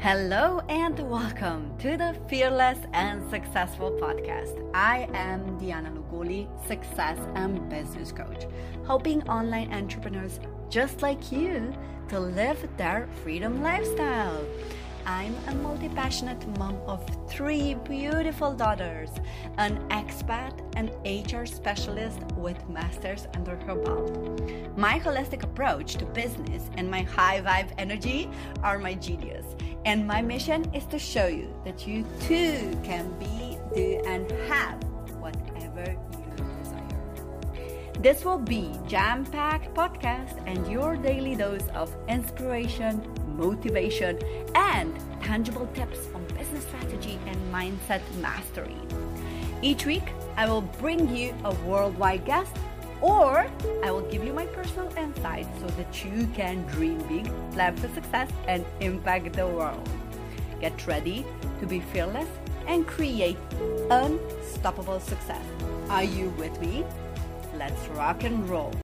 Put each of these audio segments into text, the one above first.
Hello and welcome to the Fearless and Successful podcast. I am Diana Lugoli, success and business coach, helping online entrepreneurs just like you to live their freedom lifestyle. I'm a multi passionate mom of three beautiful daughters, an expat, and HR specialist with masters under her belt. My holistic approach to business and my high vibe energy are my genius. And my mission is to show you that you too can be, do, and have whatever you desire. This will be jam-packed podcast and your daily dose of inspiration, motivation, and tangible tips on business strategy and mindset mastery. Each week, I will bring you a worldwide guest or I will give you my personal insights so that you can dream big, plan for success, and impact the world. Get ready to be fearless and create unstoppable success. Are you with me? Let's rock and roll.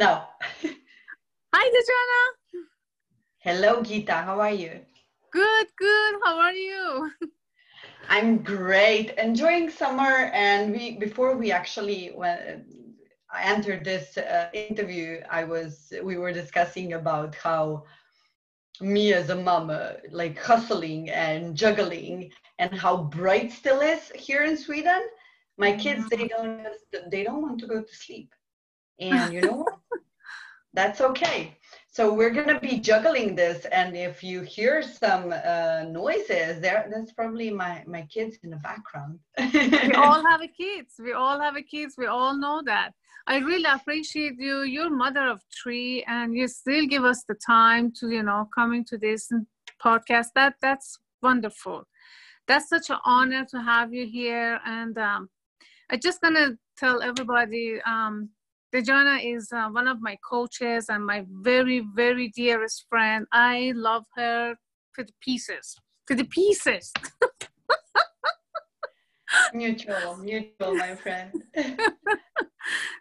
Now, Hi, Dejana. hello, Gita. How are you? Good, good. How are you? I'm great, enjoying summer. And we before we actually when I entered this uh, interview, I was we were discussing about how me as a mom, uh, like hustling and juggling, and how bright still is here in Sweden. My kids, they don't they don't want to go to sleep, and you know what? That's okay. So we're gonna be juggling this, and if you hear some uh, noises, there that's probably my my kids in the background. we all have a kids. We all have a kids. We all know that. I really appreciate you. You're mother of three, and you still give us the time to, you know, coming to this podcast. That that's wonderful. That's such an honor to have you here. And um, I just gonna tell everybody. Um, Dejana is uh, one of my coaches and my very, very dearest friend. I love her to the pieces, to the pieces. mutual, mutual, my friend.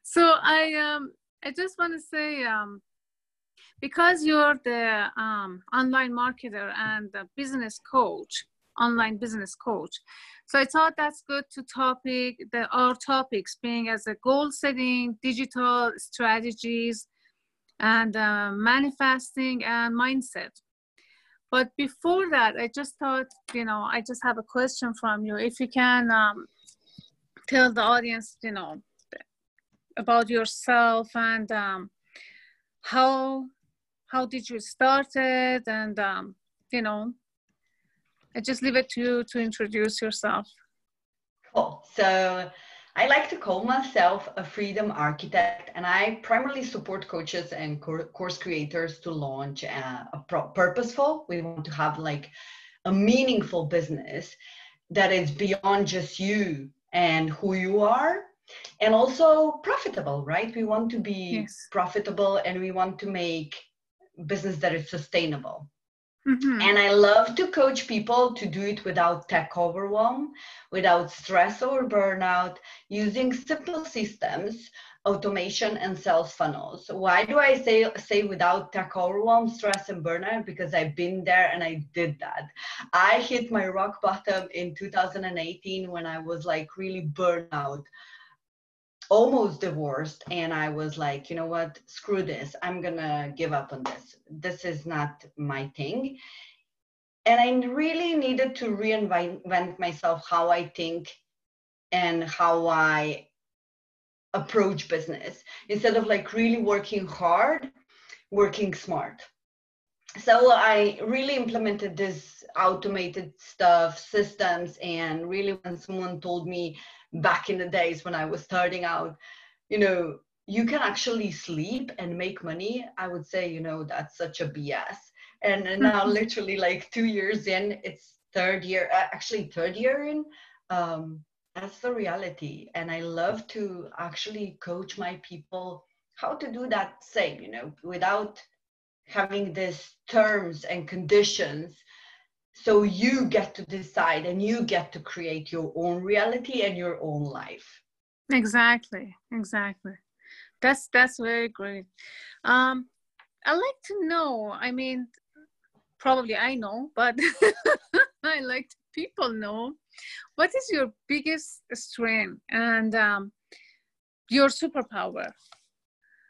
so I um I just want to say um because you're the um, online marketer and the business coach, online business coach. So I thought that's good to topic the our topics being as a goal setting, digital strategies, and uh, manifesting and mindset. But before that, I just thought, you know, I just have a question from you. If you can um, tell the audience, you know, about yourself and um, how how did you start it, and um, you know, I just leave it to you to introduce yourself. Cool. So I like to call myself a freedom architect, and I primarily support coaches and course creators to launch a, a pro- purposeful. We want to have like a meaningful business that is beyond just you and who you are and also profitable right we want to be Yes. profitable and we want to make business that is sustainable Mhm. and I love to coach people to do it without tech overwhelm, without stress or burnout, using simple systems, automation, and sales funnels. Why do I say, say without tech overwhelm, stress, and burnout? Because I've been there and I did that. I hit my rock bottom in 2018 when I was like really burnout out almost divorced and i was like you know what? Screw this. I'm gonna give up on this. This is not my thing. And i really needed to reinvent myself how i think and how i approach business. Instead of like really working hard working smart. So i really implemented this automated stuff systems and really when someone told me back in the days when I was starting out, you know, you can actually sleep and make money. I would say, you know, that's such a BS. And, and now, literally, like two years in, it's third year, uh, actually, third year in. Um, that's the reality. And I love to actually coach my people how to do that same, you know, without having these terms and conditions so you get to decide and you get to create your own reality and your own life Exactly, exactly. That's that's very great. Um, I like to know. I mean, probably I know, but I like people know. What is your biggest strength and um, your superpower?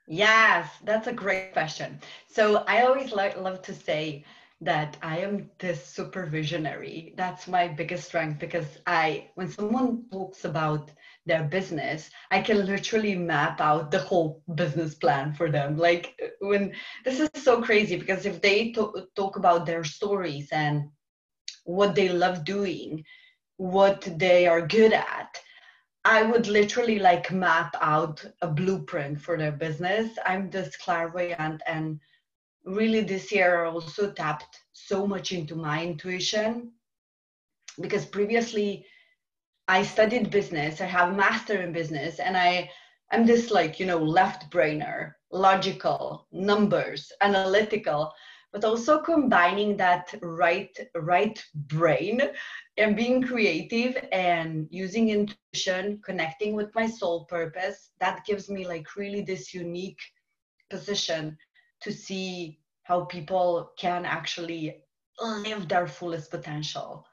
Yes, that's a great question. So I always like love to say that I am this super visionary. That's my biggest strength because I, when someone talks about their business, I can literally map out the whole business plan for them. Like when this is so crazy because if they to- talk about their stories and what they love doing, what they are good at, I would literally like map out a blueprint for their business. I'm this clairvoyant and really this year I also tapped so much into my intuition because previously I studied business. I have a master in business and I I'm this like, you know, left brainer, logical, numbers, analytical, but also combining that right right brain and being creative and using intuition, connecting with my soul purpose. That gives me like really this unique position to see how people can actually live their fullest potential.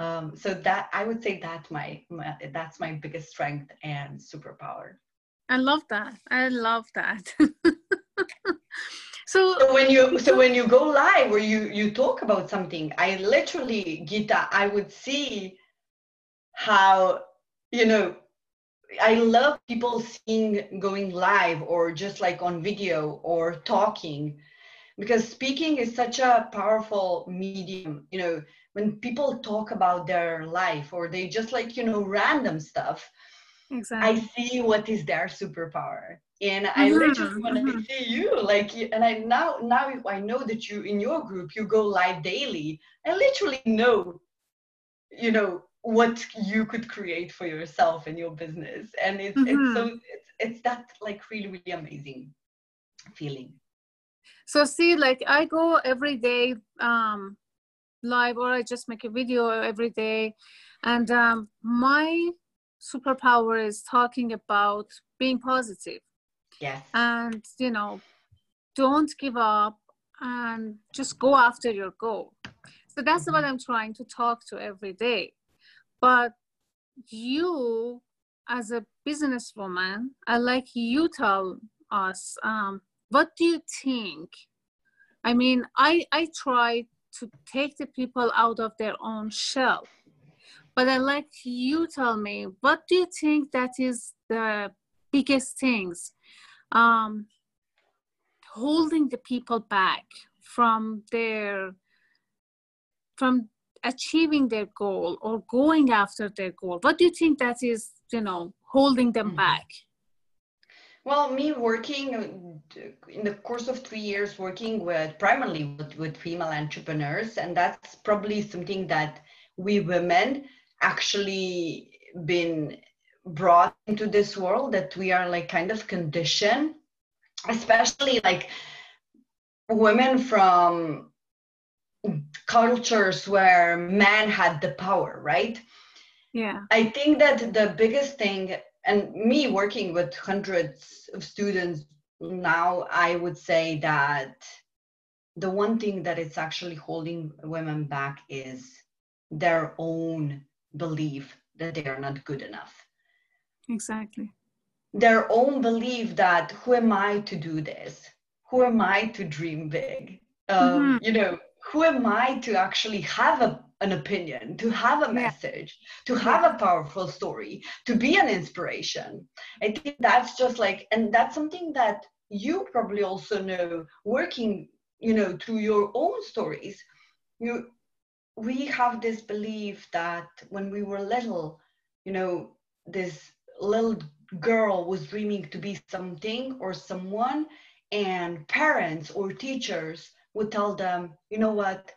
Um, so that I would say that my, my that's my biggest strength and superpower. I love that. I love that. so, so, when you so when you go live or you you talk about something, I literally Gita, I would see how you know I love people seeing going live or just like on video or talking because speaking is such a powerful medium. You know, when people talk about their life or they just like, you know, random stuff, exactly. I see what is their superpower. And I mm-hmm. literally when mm-hmm. See you, like, and I now now I know that you in your group you go live daily. I literally know, you know, what you could create for yourself and your business and it's mm-hmm. it's so it's, it's that like really really amazing feeling so see like i go every day um live or i just make a video every day. And um my superpower is talking about being positive. Yes. And you know don't give up and just go after your goal. So that's mm-hmm. what i'm trying to talk to every day. But you, as a businesswoman, I like you tell us um, what do you think? I mean, I I try to take the people out of their own shell, but I like you tell me what do you think that is the biggest things um, holding the people back from their from achieving their goal or going after their goal what do you think that is you know holding them mm-hmm. back well me working in the course of three years working with primarily with, with female entrepreneurs and that's probably something that we women actually been brought into this world that we are like kind of conditioned especially like women from cultures where man had the power, right? Yeah. I think that the biggest thing, and me working with hundreds of students now, I would say that the one thing that it's actually holding women back is their own belief that they are not good enough. Exactly. Their own belief that who am I to do this? Who am I to dream big? Um, mm-hmm. You know, who am I to actually have a, an opinion, to have a message, to have a powerful story, to be an inspiration? I think that's just like, and that's something that you probably also know working, you know, through your own stories. You, we have this belief that when we were little, you know, this little girl was dreaming to be something or someone, and parents or teachers would tell them, you know what?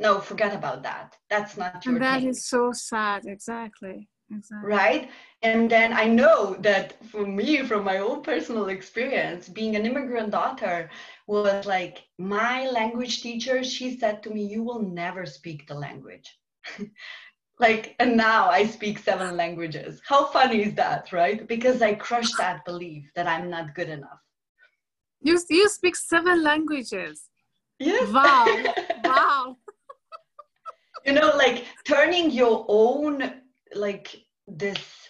No, forget about that. That's not your and that is so sad. Exactly. Exactly. Right. And then I know that for me, from my own personal experience, being an immigrant daughter was like my language teacher, she said to me, You will never speak the language. like and now i speak seven languages how funny is that right because i crushed that belief that i'm not good enough you you speak seven languages yes wow wow you know like turning your own like this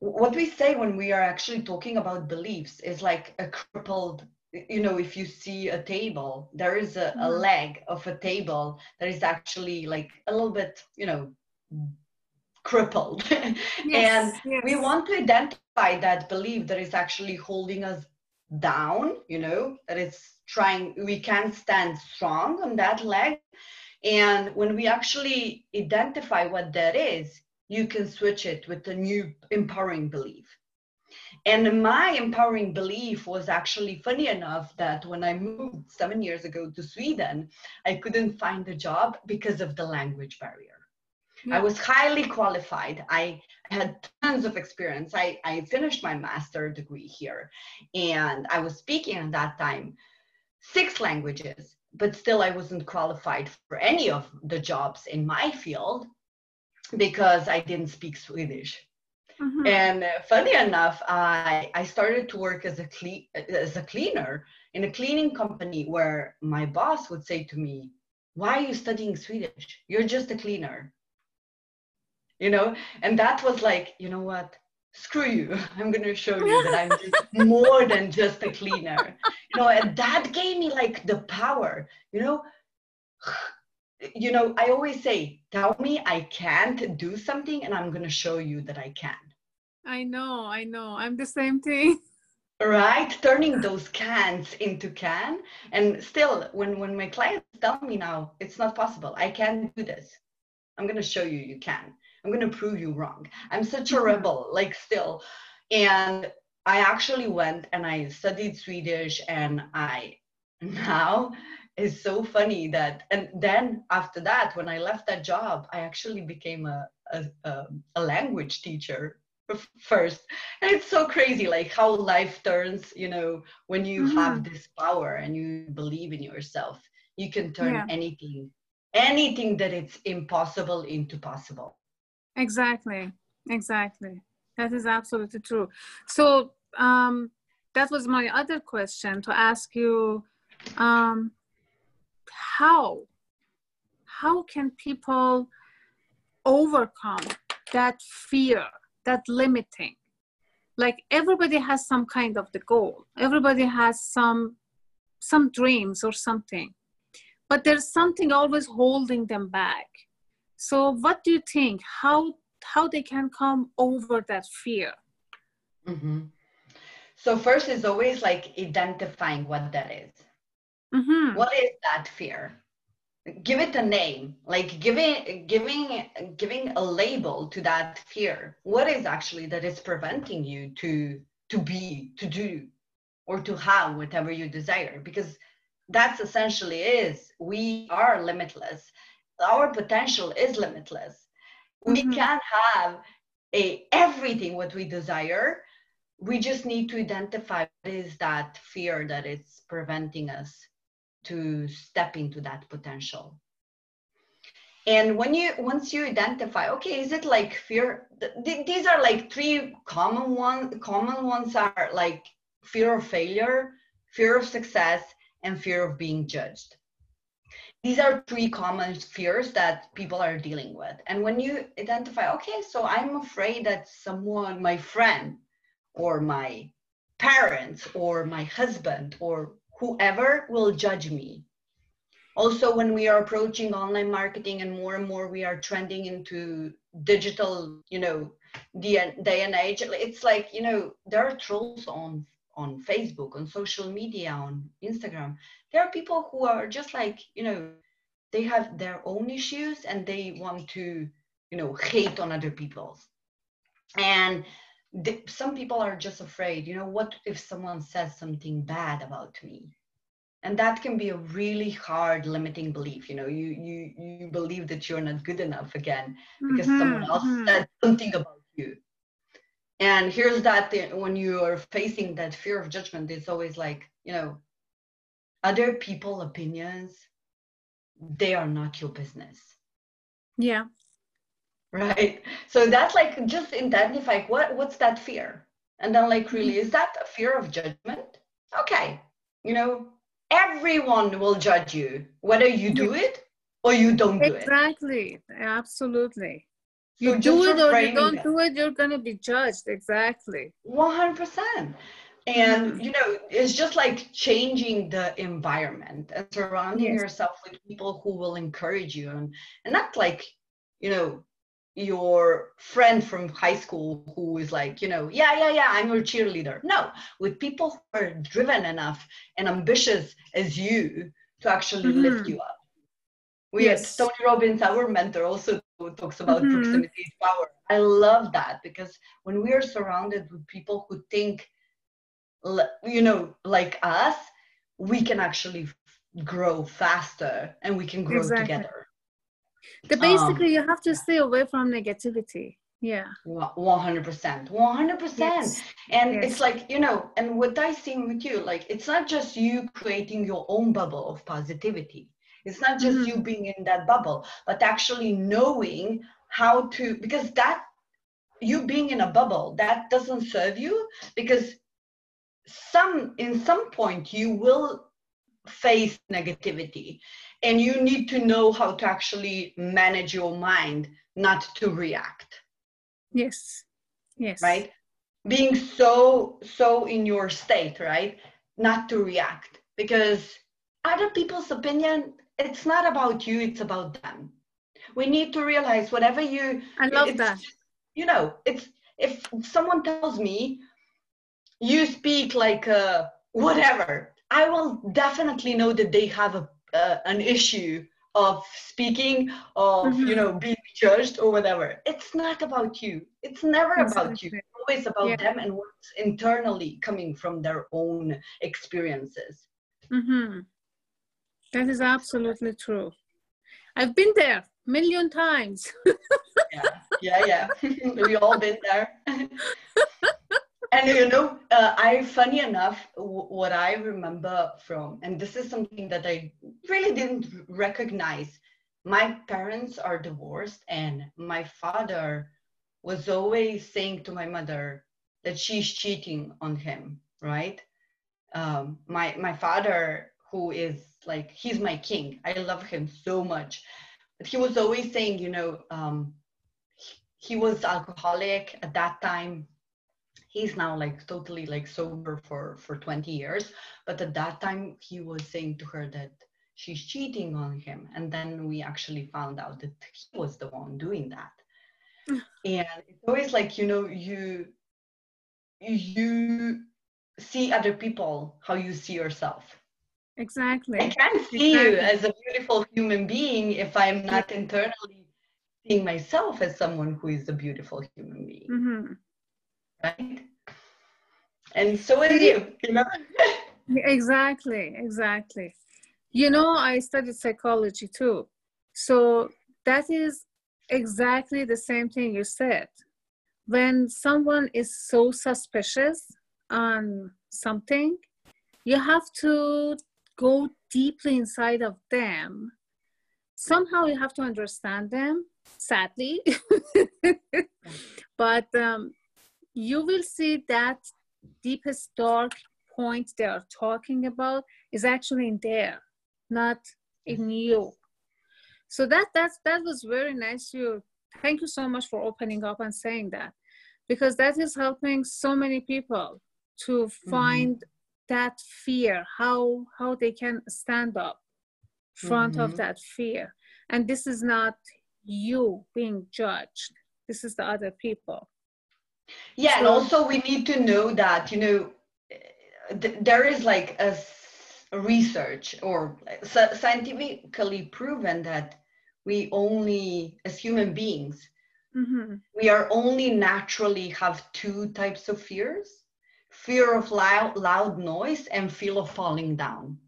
what we say when we are actually talking about beliefs is like a crippled you know if you see a table there is a, a Mhm. leg of a table that is actually like a little bit you know crippled and Yes, yes. we want to identify that belief that is actually holding us down you know that it's trying we can't stand strong on that leg and when we actually identify what that is you can switch it with a new empowering belief and my empowering belief was actually funny enough that when I moved seven years ago to Sweden, I couldn't find a job because of the language barrier. Hmm. I was highly qualified. I had tons of experience. I, I finished my master degree here and I was speaking at that time six languages, but still I wasn't qualified for any of the jobs in my field because I didn't speak Swedish. Mhm. And uh, funny enough, I, I started to work as a cle- as a cleaner in a cleaning company where my boss would say to me, "Why are you studying Swedish? You're just a cleaner." You know, and that was like, you know what? Screw you! I'm gonna show you that I'm just more than just a cleaner. You know, and that gave me like the power. You know, you know, I always say, "Tell me I can't do something, and I'm gonna show you that I can." I know, I know. I'm the same thing. right turning those cans into can and still when when my clients tell me now it's not possible i can't do this i'm going to show you you can i'm going to prove you wrong. I'm such a rebel like still. And i actually went and i studied swedish and i now is so funny that and then after that when i left that job i actually became a a, a, language teacher first. And it's so crazy like how life turns you know when you mm-hmm. have this power and you believe in yourself. You can turn Yeah. anything anything that it's impossible into possible Exactly, exactly. That is absolutely true. So um, that was my other question to ask you: um, How how can people overcome that fear, that limiting? Like everybody has some kind of the goal. Everybody has some some dreams or something, but there's something always holding them back. So what do you think? How how they can come over that fear? hmm so first is always like identifying what that is. Hmm what is that fear? Give it a name. Like giving giving giving a label to that fear. What is actually that is preventing you to to be to do or to have whatever you desire? Because that's essentially is we are limitless our potential is limitless. We Mhm. can have a everything what we desire. We just need to identify what is that fear that is preventing us to step into that potential. And when you once you identify okay is it like fear? Th- these are like three common one common ones are like fear of failure fear of success and fear of being judged these are three common fears that people are dealing with. And when you identify okay so i'm afraid that someone my friend or my parents or my husband or whoever will judge me. Also when we are approaching online marketing and more and more we are trending into digital you know the day and age it's like you know there are trolls on on facebook on social media on instagram there are people who are just like you know they have their own issues and they want to you know hate on other people's and the, some people are just afraid you know what if someone says something bad about me? And that can be a really hard limiting belief you know you you you believe that you're not good enough again because someone Mhm, else mhm. said something about you and here's that thing, when you are facing that fear of judgment it's always like you know other people opinions they are not your business Yeah. right so that's like just identify what what's that fear and then like really is that a fear of judgment okay you know everyone will judge you whether you do it or you don't do it Exactly. Absolutely. So You just do it or you don't that. do it, you're gonna be judged. Exactly. 100% and Mhm. you know it's just like changing the environment and surrounding Yes. yourself with people who will encourage you and, and not like you know your friend from high school who is like you know yeah yeah yeah i'm your cheerleader no with people who are driven enough and ambitious as you to actually lift Mhm. you up we had Yes. tony robbins our mentor also talks about Mhm. proximity is power i love that because when we are surrounded with people who think you know like us we can actually grow faster and we can grow Exactly. together The Um, basically you have to stay away from negativity. Yeah. 100% 100% Yes. and Yes. it's like you know and what i see with you like it's not just you creating your own bubble of positivity it's not just Mhm. you being in that bubble but actually knowing how to because that you being in a bubble that doesn't serve you because some in some point you will face negativity and you need to know how to actually manage your mind not to react Yes. Yes. right being so so in your state right not to react because other people's opinion it's not about you it's about them we need to realize whatever you I love that. you know it's if someone tells me you speak like uh, whatever i will definitely know that they have a, uh, an issue of speaking of you Mhm. know being judged or whatever it's not about you it's never about you it's always about Yeah. them and what's internally coming from their own experiences Mm-hmm. That is absolutely true. I've been there million times. yeah yeah yeah we all been there and you know uh, i funny enough w- what i remember from and this is something that i really didn't recognize my parents are divorced and my father was always saying to my mother that she's cheating on him right um, my my father who is like he's my king. I love him so much. But he was always saying you know um, he- he was alcoholic at that time. He's now like totally like sober for for 20 years. But at that time he was saying to her that she's cheating on him. And then we actually found out that he was the one doing that. And it's always like you know you you see other people how you see yourself Exactly. i can't see you as a beautiful human being if i'm not internally seeing myself as someone who is a beautiful human being Mm-hmm. right and so is you you know Exactly, exactly. You know, I studied psychology too. So that is exactly the same thing you said. When someone is so suspicious on something, you have to go deeply inside of them. Somehow you have to understand them, sadly. but um, you will see that deepest dark point they are talking about is actually in there, not in you. So that that's that was very nice. You thank you so much for opening up and saying that, because that is helping so many people to find that fear, how how they can stand up front of Mhm. that fear, and this is not you being judged. This is the other people. Yeah, and So- also we need to know that you know th- there is like a s- research or sci- scientifically proven that we only as human beings hmm we are only naturally have two types of fears fear of loud, loud noise and fear of falling down.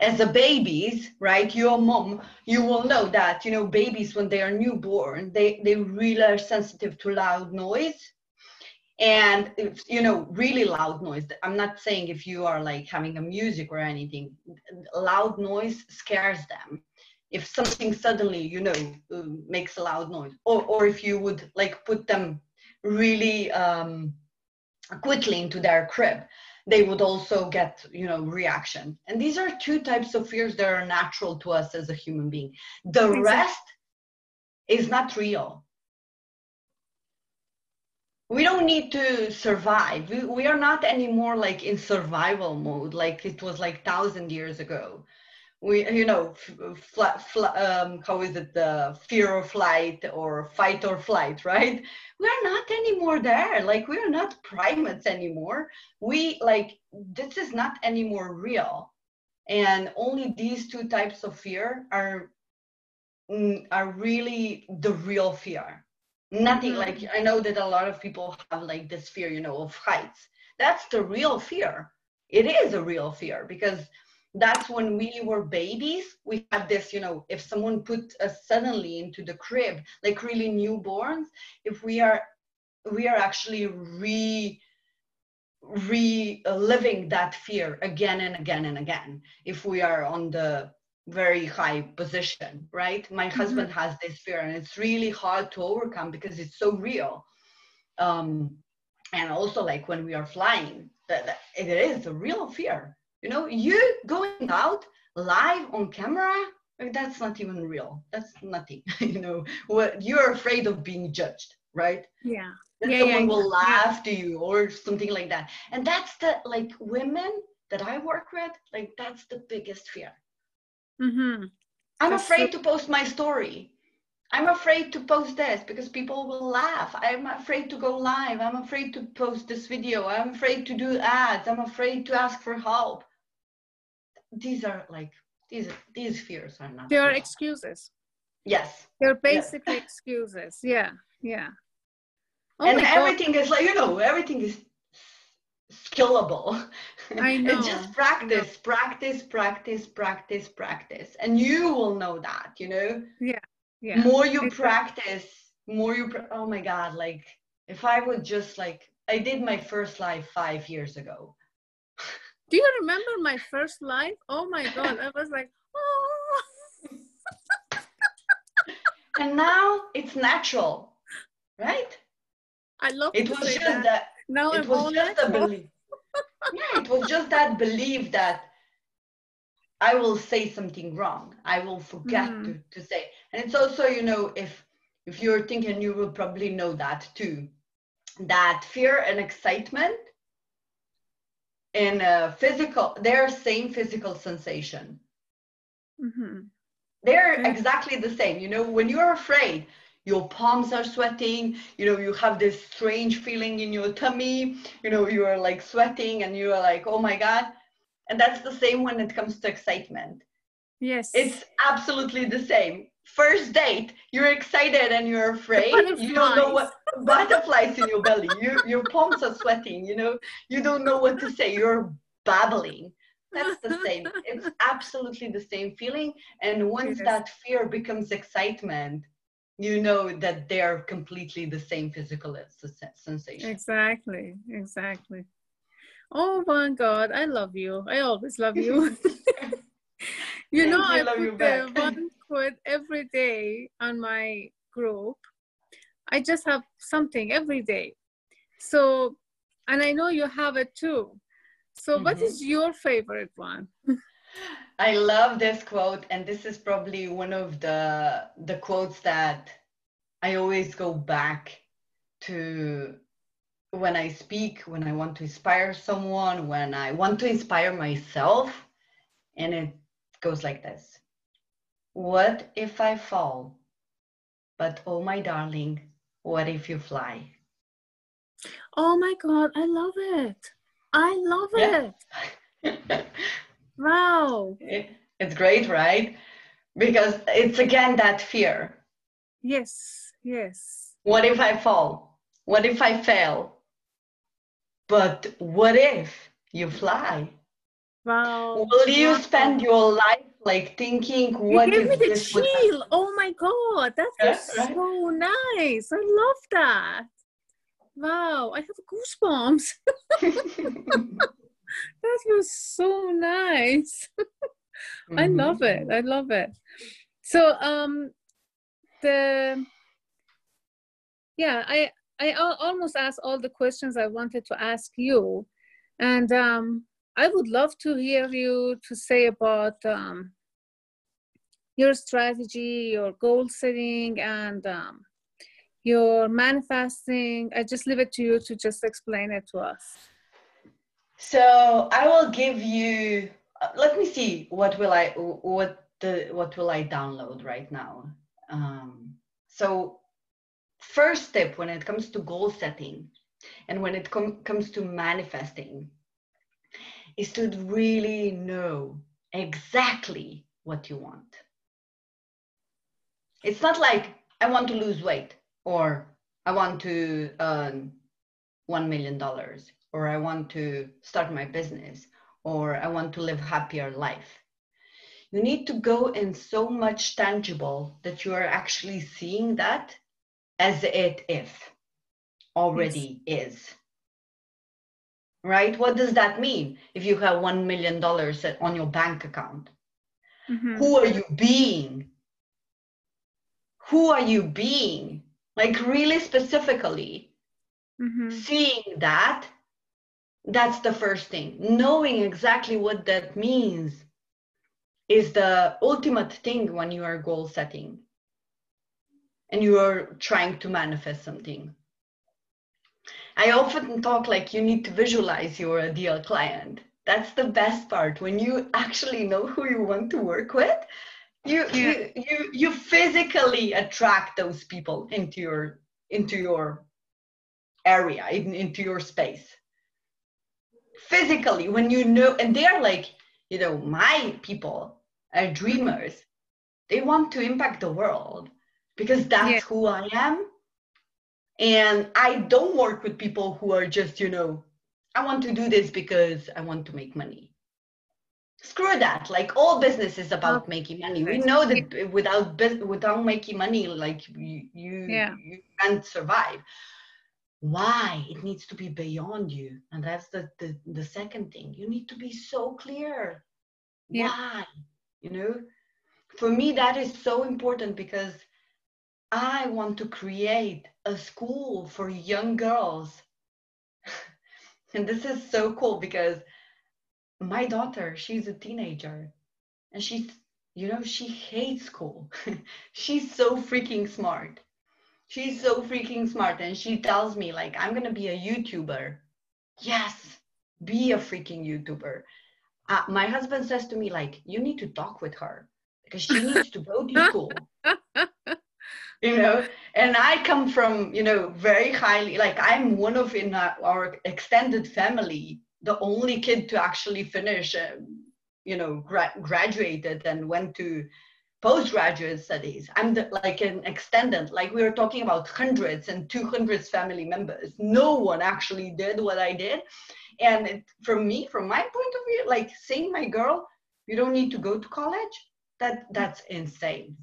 As a babies right your mom you will know that you know babies when they are newborn they they really are sensitive to loud noise. And if you know really loud noise. I'm not saying if you are like having a music or anything loud noise scares them. If something suddenly you know makes a loud noise or or if you would like put them really um, quickly into their crib they would also get you know reaction. And these are two types of fears that are natural to us as a human being. The Exactly. rest is not real. We don't need to survive. We, we are not anymore like in survival mode like it was like thousand years ago we you know f- fl- fl- um, how is it the fear or flight or fight or flight right? We are not anymore there. Like we are not primates anymore. We like this is not anymore real. And only these two types of fear are mm, are really the real fear. Nothing Mhm. like i know that a lot of people have like this fear you know of heights. That's the real fear. It is a real fear because that's when we were babies we had this you know if someone put us suddenly into the crib like really newborns if we are we are actually re reliving that fear again and again and again if we are on the very high position right? My husband has this fear and it's really hard to overcome because it's so real. Um and also like when we are flying that, that it is a real fear you know you going out live on camera like, that's not even real. That's nothing you know. What you're afraid of being judged right? Yeah. That Yeah, someone yeah, will yeah. laugh to you or something like that. And that's the like women that i work with like that's the biggest fear. Mm-hmm. i'm That's afraid so- to post my story i'm afraid to post this because people will laugh. I'm afraid to go live. I'm afraid to post this video. I'm afraid to do ads. I'm afraid to ask for help. These are like these these fears are not they are excuses. Yes. They're basically excuses. Yeah yeah. Oh and my God. everything is like you know everything is skillable. I know. it's just practice practice practice practice practice. And you will know that you know? Yeah more you practice more you pra- oh my god like if i would just like i did my first live five years ago. Do you remember my first live oh my god i was like oh. And now it's natural right? I love it was just that. that now it i'm was just a belief. Yeah it was just that belief that i will say something wrong. I will forget Mhm. to, to say. And it's also you know if if you're thinking you will probably know that too that fear and excitement in a physical they're same physical sensation. Mhm. they're exactly the same. You know when you're afraid your palms are sweating you know you have this strange feeling in your tummy you know you are like sweating and you are like oh my god and that's the same when it comes to excitement. Yes. It's absolutely the same. First date you're excited and you're afraid. You don't know what butterflies in your belly. You, your palms are sweating you know. You don't know what to say. You're babbling. That's the same. It's absolutely the same feeling. And once Yes. that fear becomes excitement you know that they're completely the same physical uh, s- sensation. Exactly. Exactly oh my god i love you. I always love you. You know i love put the one quote every day on my group. I just have something every day. So and i know you have it too. So what Mhm. is your favorite one? I love this quote, and this is probably one of the the quotes that I always go back to when I speak, when I want to inspire someone, when I want to inspire myself, and it goes like this: What if I fall? But oh my darling, what if you fly? oh my god i love it i love Yeah. it wow It- it's great, right? Because it's again that fear. yes yes What if I fall? What if I fail? But what if you fly? wow Will you spend your life like thinking, You what gave if me the chill. Oh my god, that Yeah, was right? so nice. I love that. Wow, I have goosebumps. That was so nice. I love it. I love it. So um, the yeah, I I almost asked all the questions I wanted to ask you, and um, I would love to hear you to say about um, your strategy, your goal setting, and um, your manifesting. I just leave it to you to just explain it to us. So I will give you. Uh, let me see. What will I? What the? What will I download right now? Um, so first step when it comes to goal setting and when it com- comes to manifesting is to really know exactly what you want. It's not like I want to lose weight or I want to earn $1 million or I want to start my business or I want to live happier life. You need to go in so much tangible that you are actually seeing that as it is already yes. is. Right? What does that mean if you have $1 million on your bank account? Mm-hmm. who are you being? Who are you being? Like really specifically mm-hmm. seeing that that's the first thing. Knowing exactly what that means is the ultimate thing when you are goal setting and you are trying to manifest something. I often talk like you need to visualize your ideal client. That's the best part when you actually know who you want to work with. You, yeah. you you you physically attract those people into your into your area in, into your space physically when you know and they're like you know my people are dreamers they want to impact the world because that's yeah. who I am. And I don't work with people who are just, you know, I want to do this because I want to make money. Screw that. Like all business is about oh, making money. We know that without without making money, like you you, yeah. you can't survive. Why? It needs to be beyond you. And that's the, the, the second thing. You need to be so clear. Yeah. Why? You know, for me, that is so important because I want to create a school for young girls. and this is so cool because my daughter, she's a teenager and she's, you know, she hates school. she's so freaking smart. She's so freaking smart. And she tells me, like, I'm going to be a YouTuber. Yes, be a freaking YouTuber. Uh, my husband says to me, like, you need to talk with her because she needs to go to school. You know? And i come from you know very highly like i'm one of in our extended family the only kid to actually finish um, you know gra- graduated and went to postgraduate studies. I'm the, like an extended like we were talking about hundreds and 200 family members. No one actually did what i did. And it, from me from my point of view like saying my girl you don't need to go to college. That that's insane.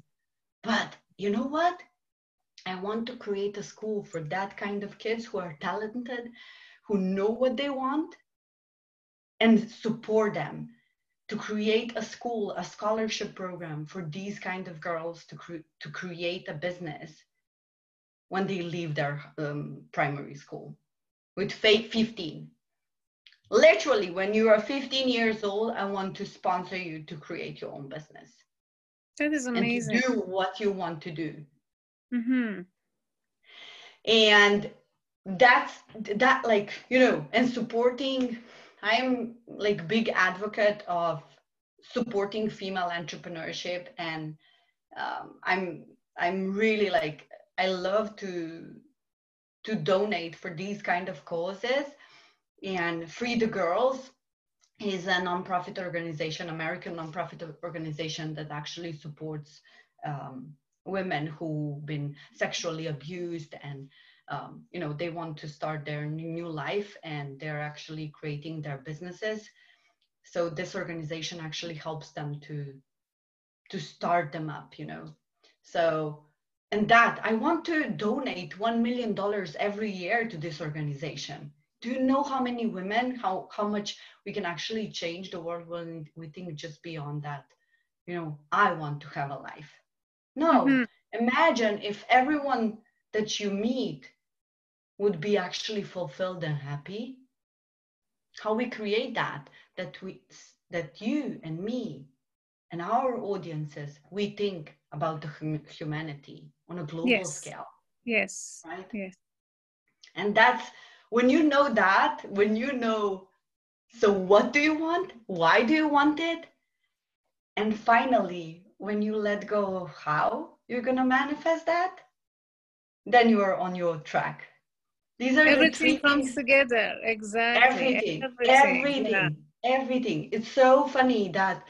But you know what? I want to create a school for that kind of kids who are talented, who know what they want, and support them to create a school, a scholarship program for these kind of girls to, cre- to create a business when they leave their um, primary school with 15. Literally, when you are 15 years old, I want to sponsor you to create your own business. That is amazing. Do what you want to do. Mm-hmm. And that's that like, you know, and supporting, I'm like big advocate of supporting female entrepreneurship and um, I'm I'm really like I love to to donate for these kind of causes and free the girls is a nonprofit organization, American nonprofit organization that actually supports um, women who've been sexually abused and um, you know they want to start their new life and they're actually creating their businesses. So this organization actually helps them to to start them up, you know. So and that I want to donate one million dollars every year to this organization do you know how many women how how much we can actually change the world when we think just beyond that you know i want to have a life No. Mm-hmm. Imagine if everyone that you meet would be actually fulfilled and happy. How we create that, that we that you and me and our audiences, we think about the hum- humanity on a global yes. scale. Yes. Right? Yes. And that's when you know that, when you know, so what do you want? Why do you want it? And finally, when you let go of how you're going to manifest that, then you are on your track. These are everything comes things. together. Exactly. Everything. Everything. Everything. Yeah. everything. It's so funny that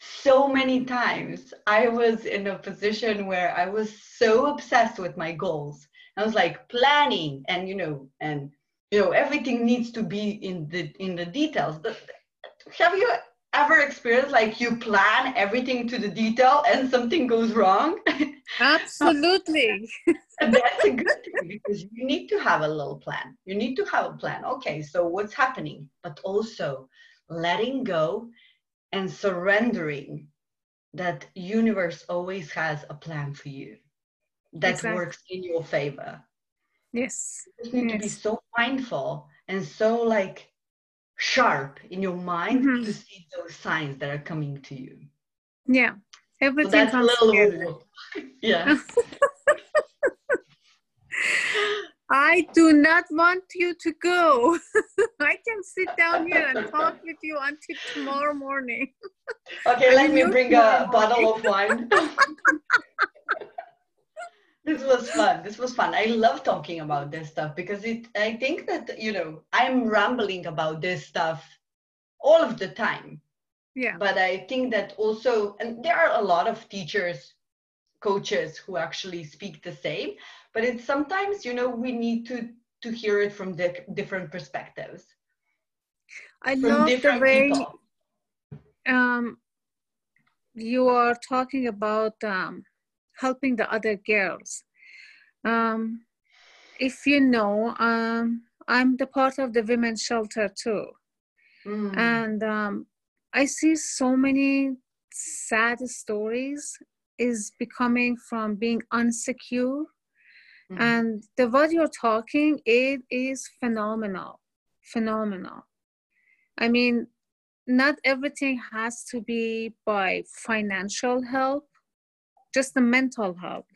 so many times I was in a position where I was so obsessed with my goals. I was like planning and you know and you know everything needs to be in the in the details. But have you ever experienced like you plan everything to the detail and something goes wrong? Absolutely. That's a good thing because you need to have a little plan. You need to have a plan. Okay, so what's happening? But also letting go and surrendering that universe always has a plan for you that exactly. works in your favor yes you just need yes. to be so mindful and so like sharp in your mind mm-hmm. to see those signs that are coming to you yeah everything so comes together. yeah I do not want you to go. I can sit down here and talk with you until tomorrow morning. Okay, let me bring a bottle of wine. This was fun. This was fun. I love talking about this stuff because it I think that, you know, I'm rambling about this stuff all of the time. Yeah. But I think that also and there are a lot of teachers coaches who actually speak the same but it's sometimes you know we need to to hear it from the different perspectives i love the way um you are talking about um, helping the other girls. Um if you know um i'm the part of the women's shelter too. Mm. and um i see so many sad stories is becoming from being unsecure mm-hmm. and the what you're talking it is phenomenal phenomenal. I mean not everything has to be by financial help just the mental help.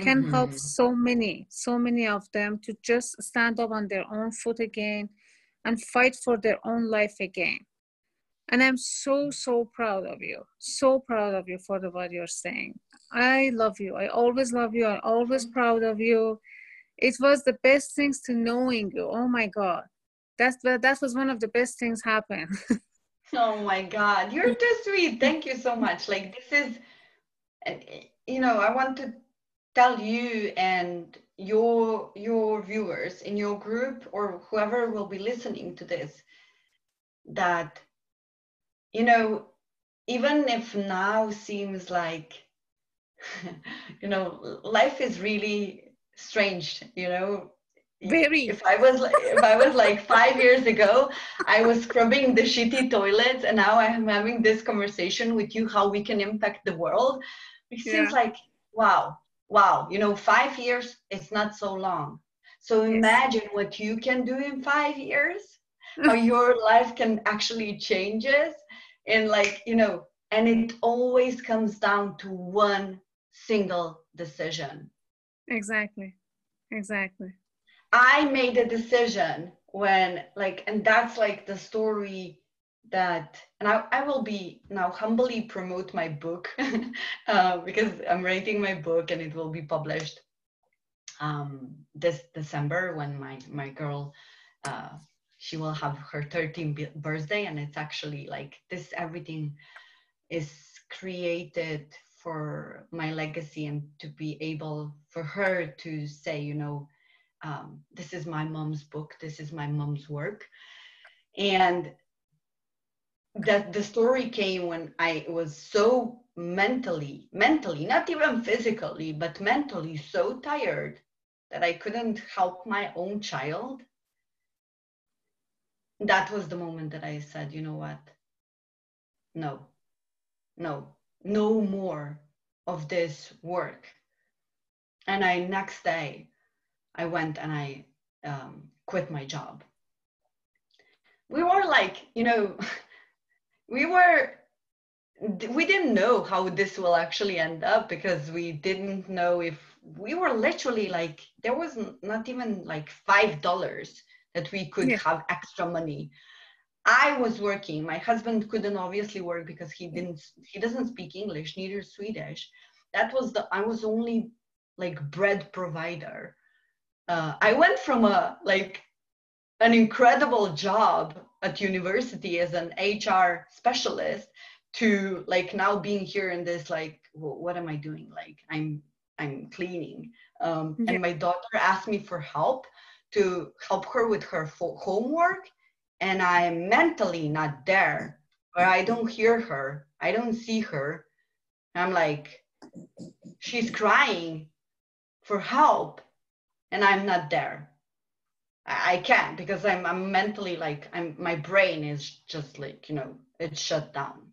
Can mm-hmm. help so many so many of them to just stand up on their own foot again and fight for their own life again. And i'm so so proud of you so proud of you for the what you're saying. I love you. I always love you. I'm always proud of you. It was the best things to knowing you. Oh my god. That's that was one of the best things happened oh my god. You're too sweet. Thank you so much. Like this is you know i want to tell you and your your viewers in your group or whoever will be listening to this that you know, even if now seems like, you know, life is really strange, you know. Very. If I was if I was like five years ago, I was scrubbing the shitty toilets, and now I'm having this conversation with you how we can impact the world. It yeah. seems like wow, wow. You know, five years it's not so long. So imagine yes. what you can do in five years, how your life can actually changes and like you know and it always comes down to one single decision exactly exactly i made a decision when like and that's like the story that and I, I will be now humbly promote my book uh, because i'm writing my book and it will be published um, this december when my my girl uh, she will have her 13th birthday. And it's actually like this everything is created for my legacy and to be able for her to say you know um, this is my mom's book. This is my mom's work. And that the story came when i was so mentally mentally not even physically but mentally so tired that i couldn't help my own child that was the moment that I said, you know what? No, no, no more. of this work. And I next day, I went and I um, quit my job. We were like, you know, we were we didn't know how this will actually end up because we didn't know if we were literally like there was not even like five dollars that we could yeah. have extra money. I was working. My husband couldn't obviously work because he didn't he doesn't speak english neither swedish. That was the i was only like bread provider. Uh, i went from a like an incredible job at university as an hr specialist to like now being here in this like well, what am i doing? Like i'm i'm cleaning. Um, yeah. and my daughter asked me for help to help her with her homework and i'm mentally not there or i don't hear her. I don't see her. I'm like she's crying for help and i'm not there i can't because i'm, I'm mentally like i'm my brain is just like you know it's shut down.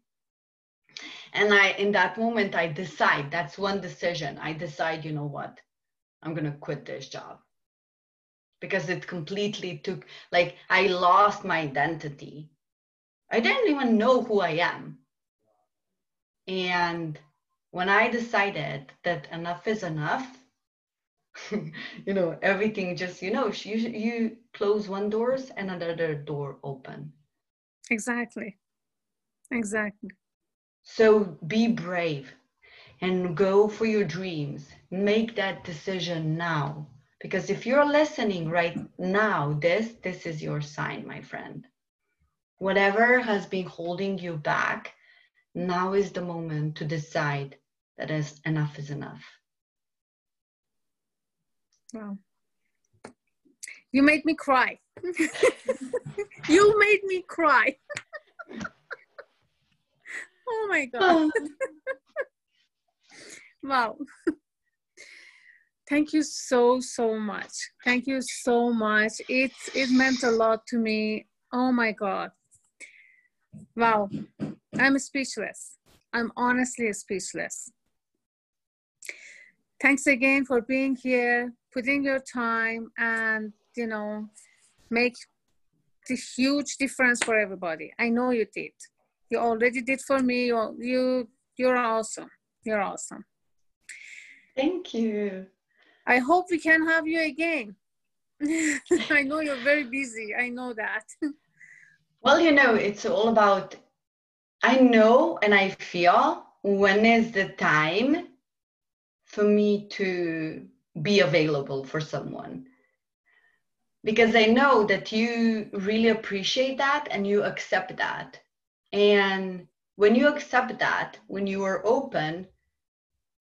And i in that moment i decide that's one decision. I decide you know what? I'm to quit this job. Because it completely took like i lost my identity. I didn't even know who i am. And when i decided that enough is enough you know everything just you know you you close one doors and another door open exactly exactly so be brave and go for your dreams. Make that decision now. Because if you're listening right now, this this is your sign, my friend. Whatever has been holding you back, now is the moment to decide that is enough is enough. Wow. You made me cry. you made me cry. Oh my God. Oh. wow. Thank you so, so much. Thank you so much. It, it meant a lot to me. Oh my God. Wow. I'm speechless. I'm honestly speechless. Thanks again for being here, putting your time and, you know, make the huge difference for everybody. I know you did you already did for me. You, you you're awesome. You're awesome. Thank you. I hope we can have you again. I know you're very busy. I know that. well, you know, it's all about I know and I feel when is the time for me to be available for someone. Because I know that you really appreciate that and you accept that. And when you accept that, when you are open,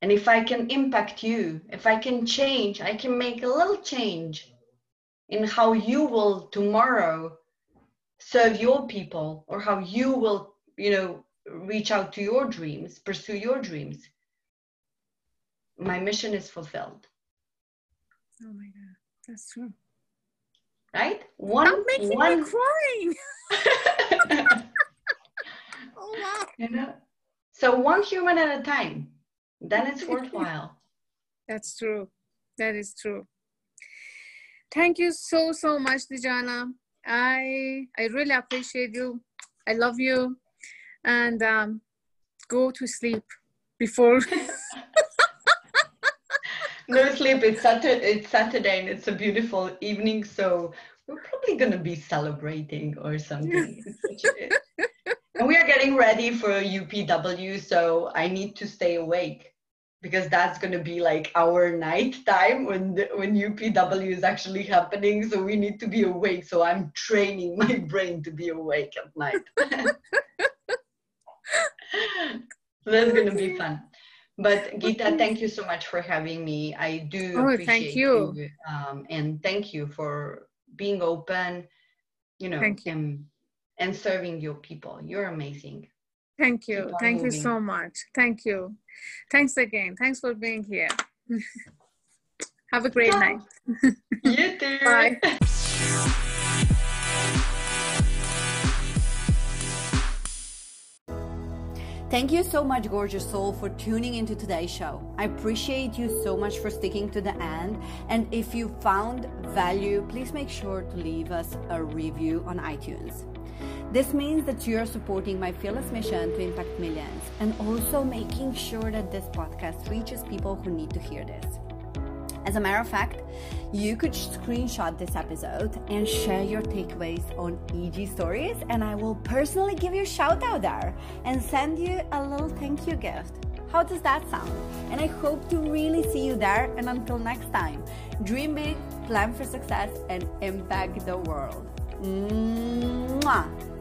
and if I can impact you, if I can change, I can make a little change in how you will tomorrow serve your people or how you will, you know, reach out to your dreams, pursue your dreams. My mission is fulfilled. Oh my God, that's true. Right? One, I'm making one... me crying. oh wow. You know? So one human at a time, then it's worthwhile. That's true. That is true. Thank you so, so much, Dijana. I I really appreciate you. I love you. And um, go to sleep before no sleep. It's Saturday. It's Saturday, and it's a beautiful evening. So we're probably gonna be celebrating or something and we are getting ready for UPW, so I need to stay awake because that's going to be like our night time when the, when UPW is actually happening. So we need to be awake. So I'm training my brain to be awake at night. that's going to be fun. But Gita, thank you so much for having me. I do oh, appreciate thank you, you um, and thank you for being open. You know, thank you. And, and serving your people. You're amazing. Thank you. Thank you so much. Thank you. Thanks again. Thanks for being here. Have a great night. you too. Bye. Thank you so much, gorgeous soul, for tuning into today's show. I appreciate you so much for sticking to the end. And if you found value, please make sure to leave us a review on iTunes. This means that you are supporting my fearless mission to impact millions and also making sure that this podcast reaches people who need to hear this. As a matter of fact, you could screenshot this episode and share your takeaways on IG stories, and I will personally give you a shout out there and send you a little thank you gift. How does that sound? And I hope to really see you there. And until next time, dream big, plan for success, and impact the world. Mwah!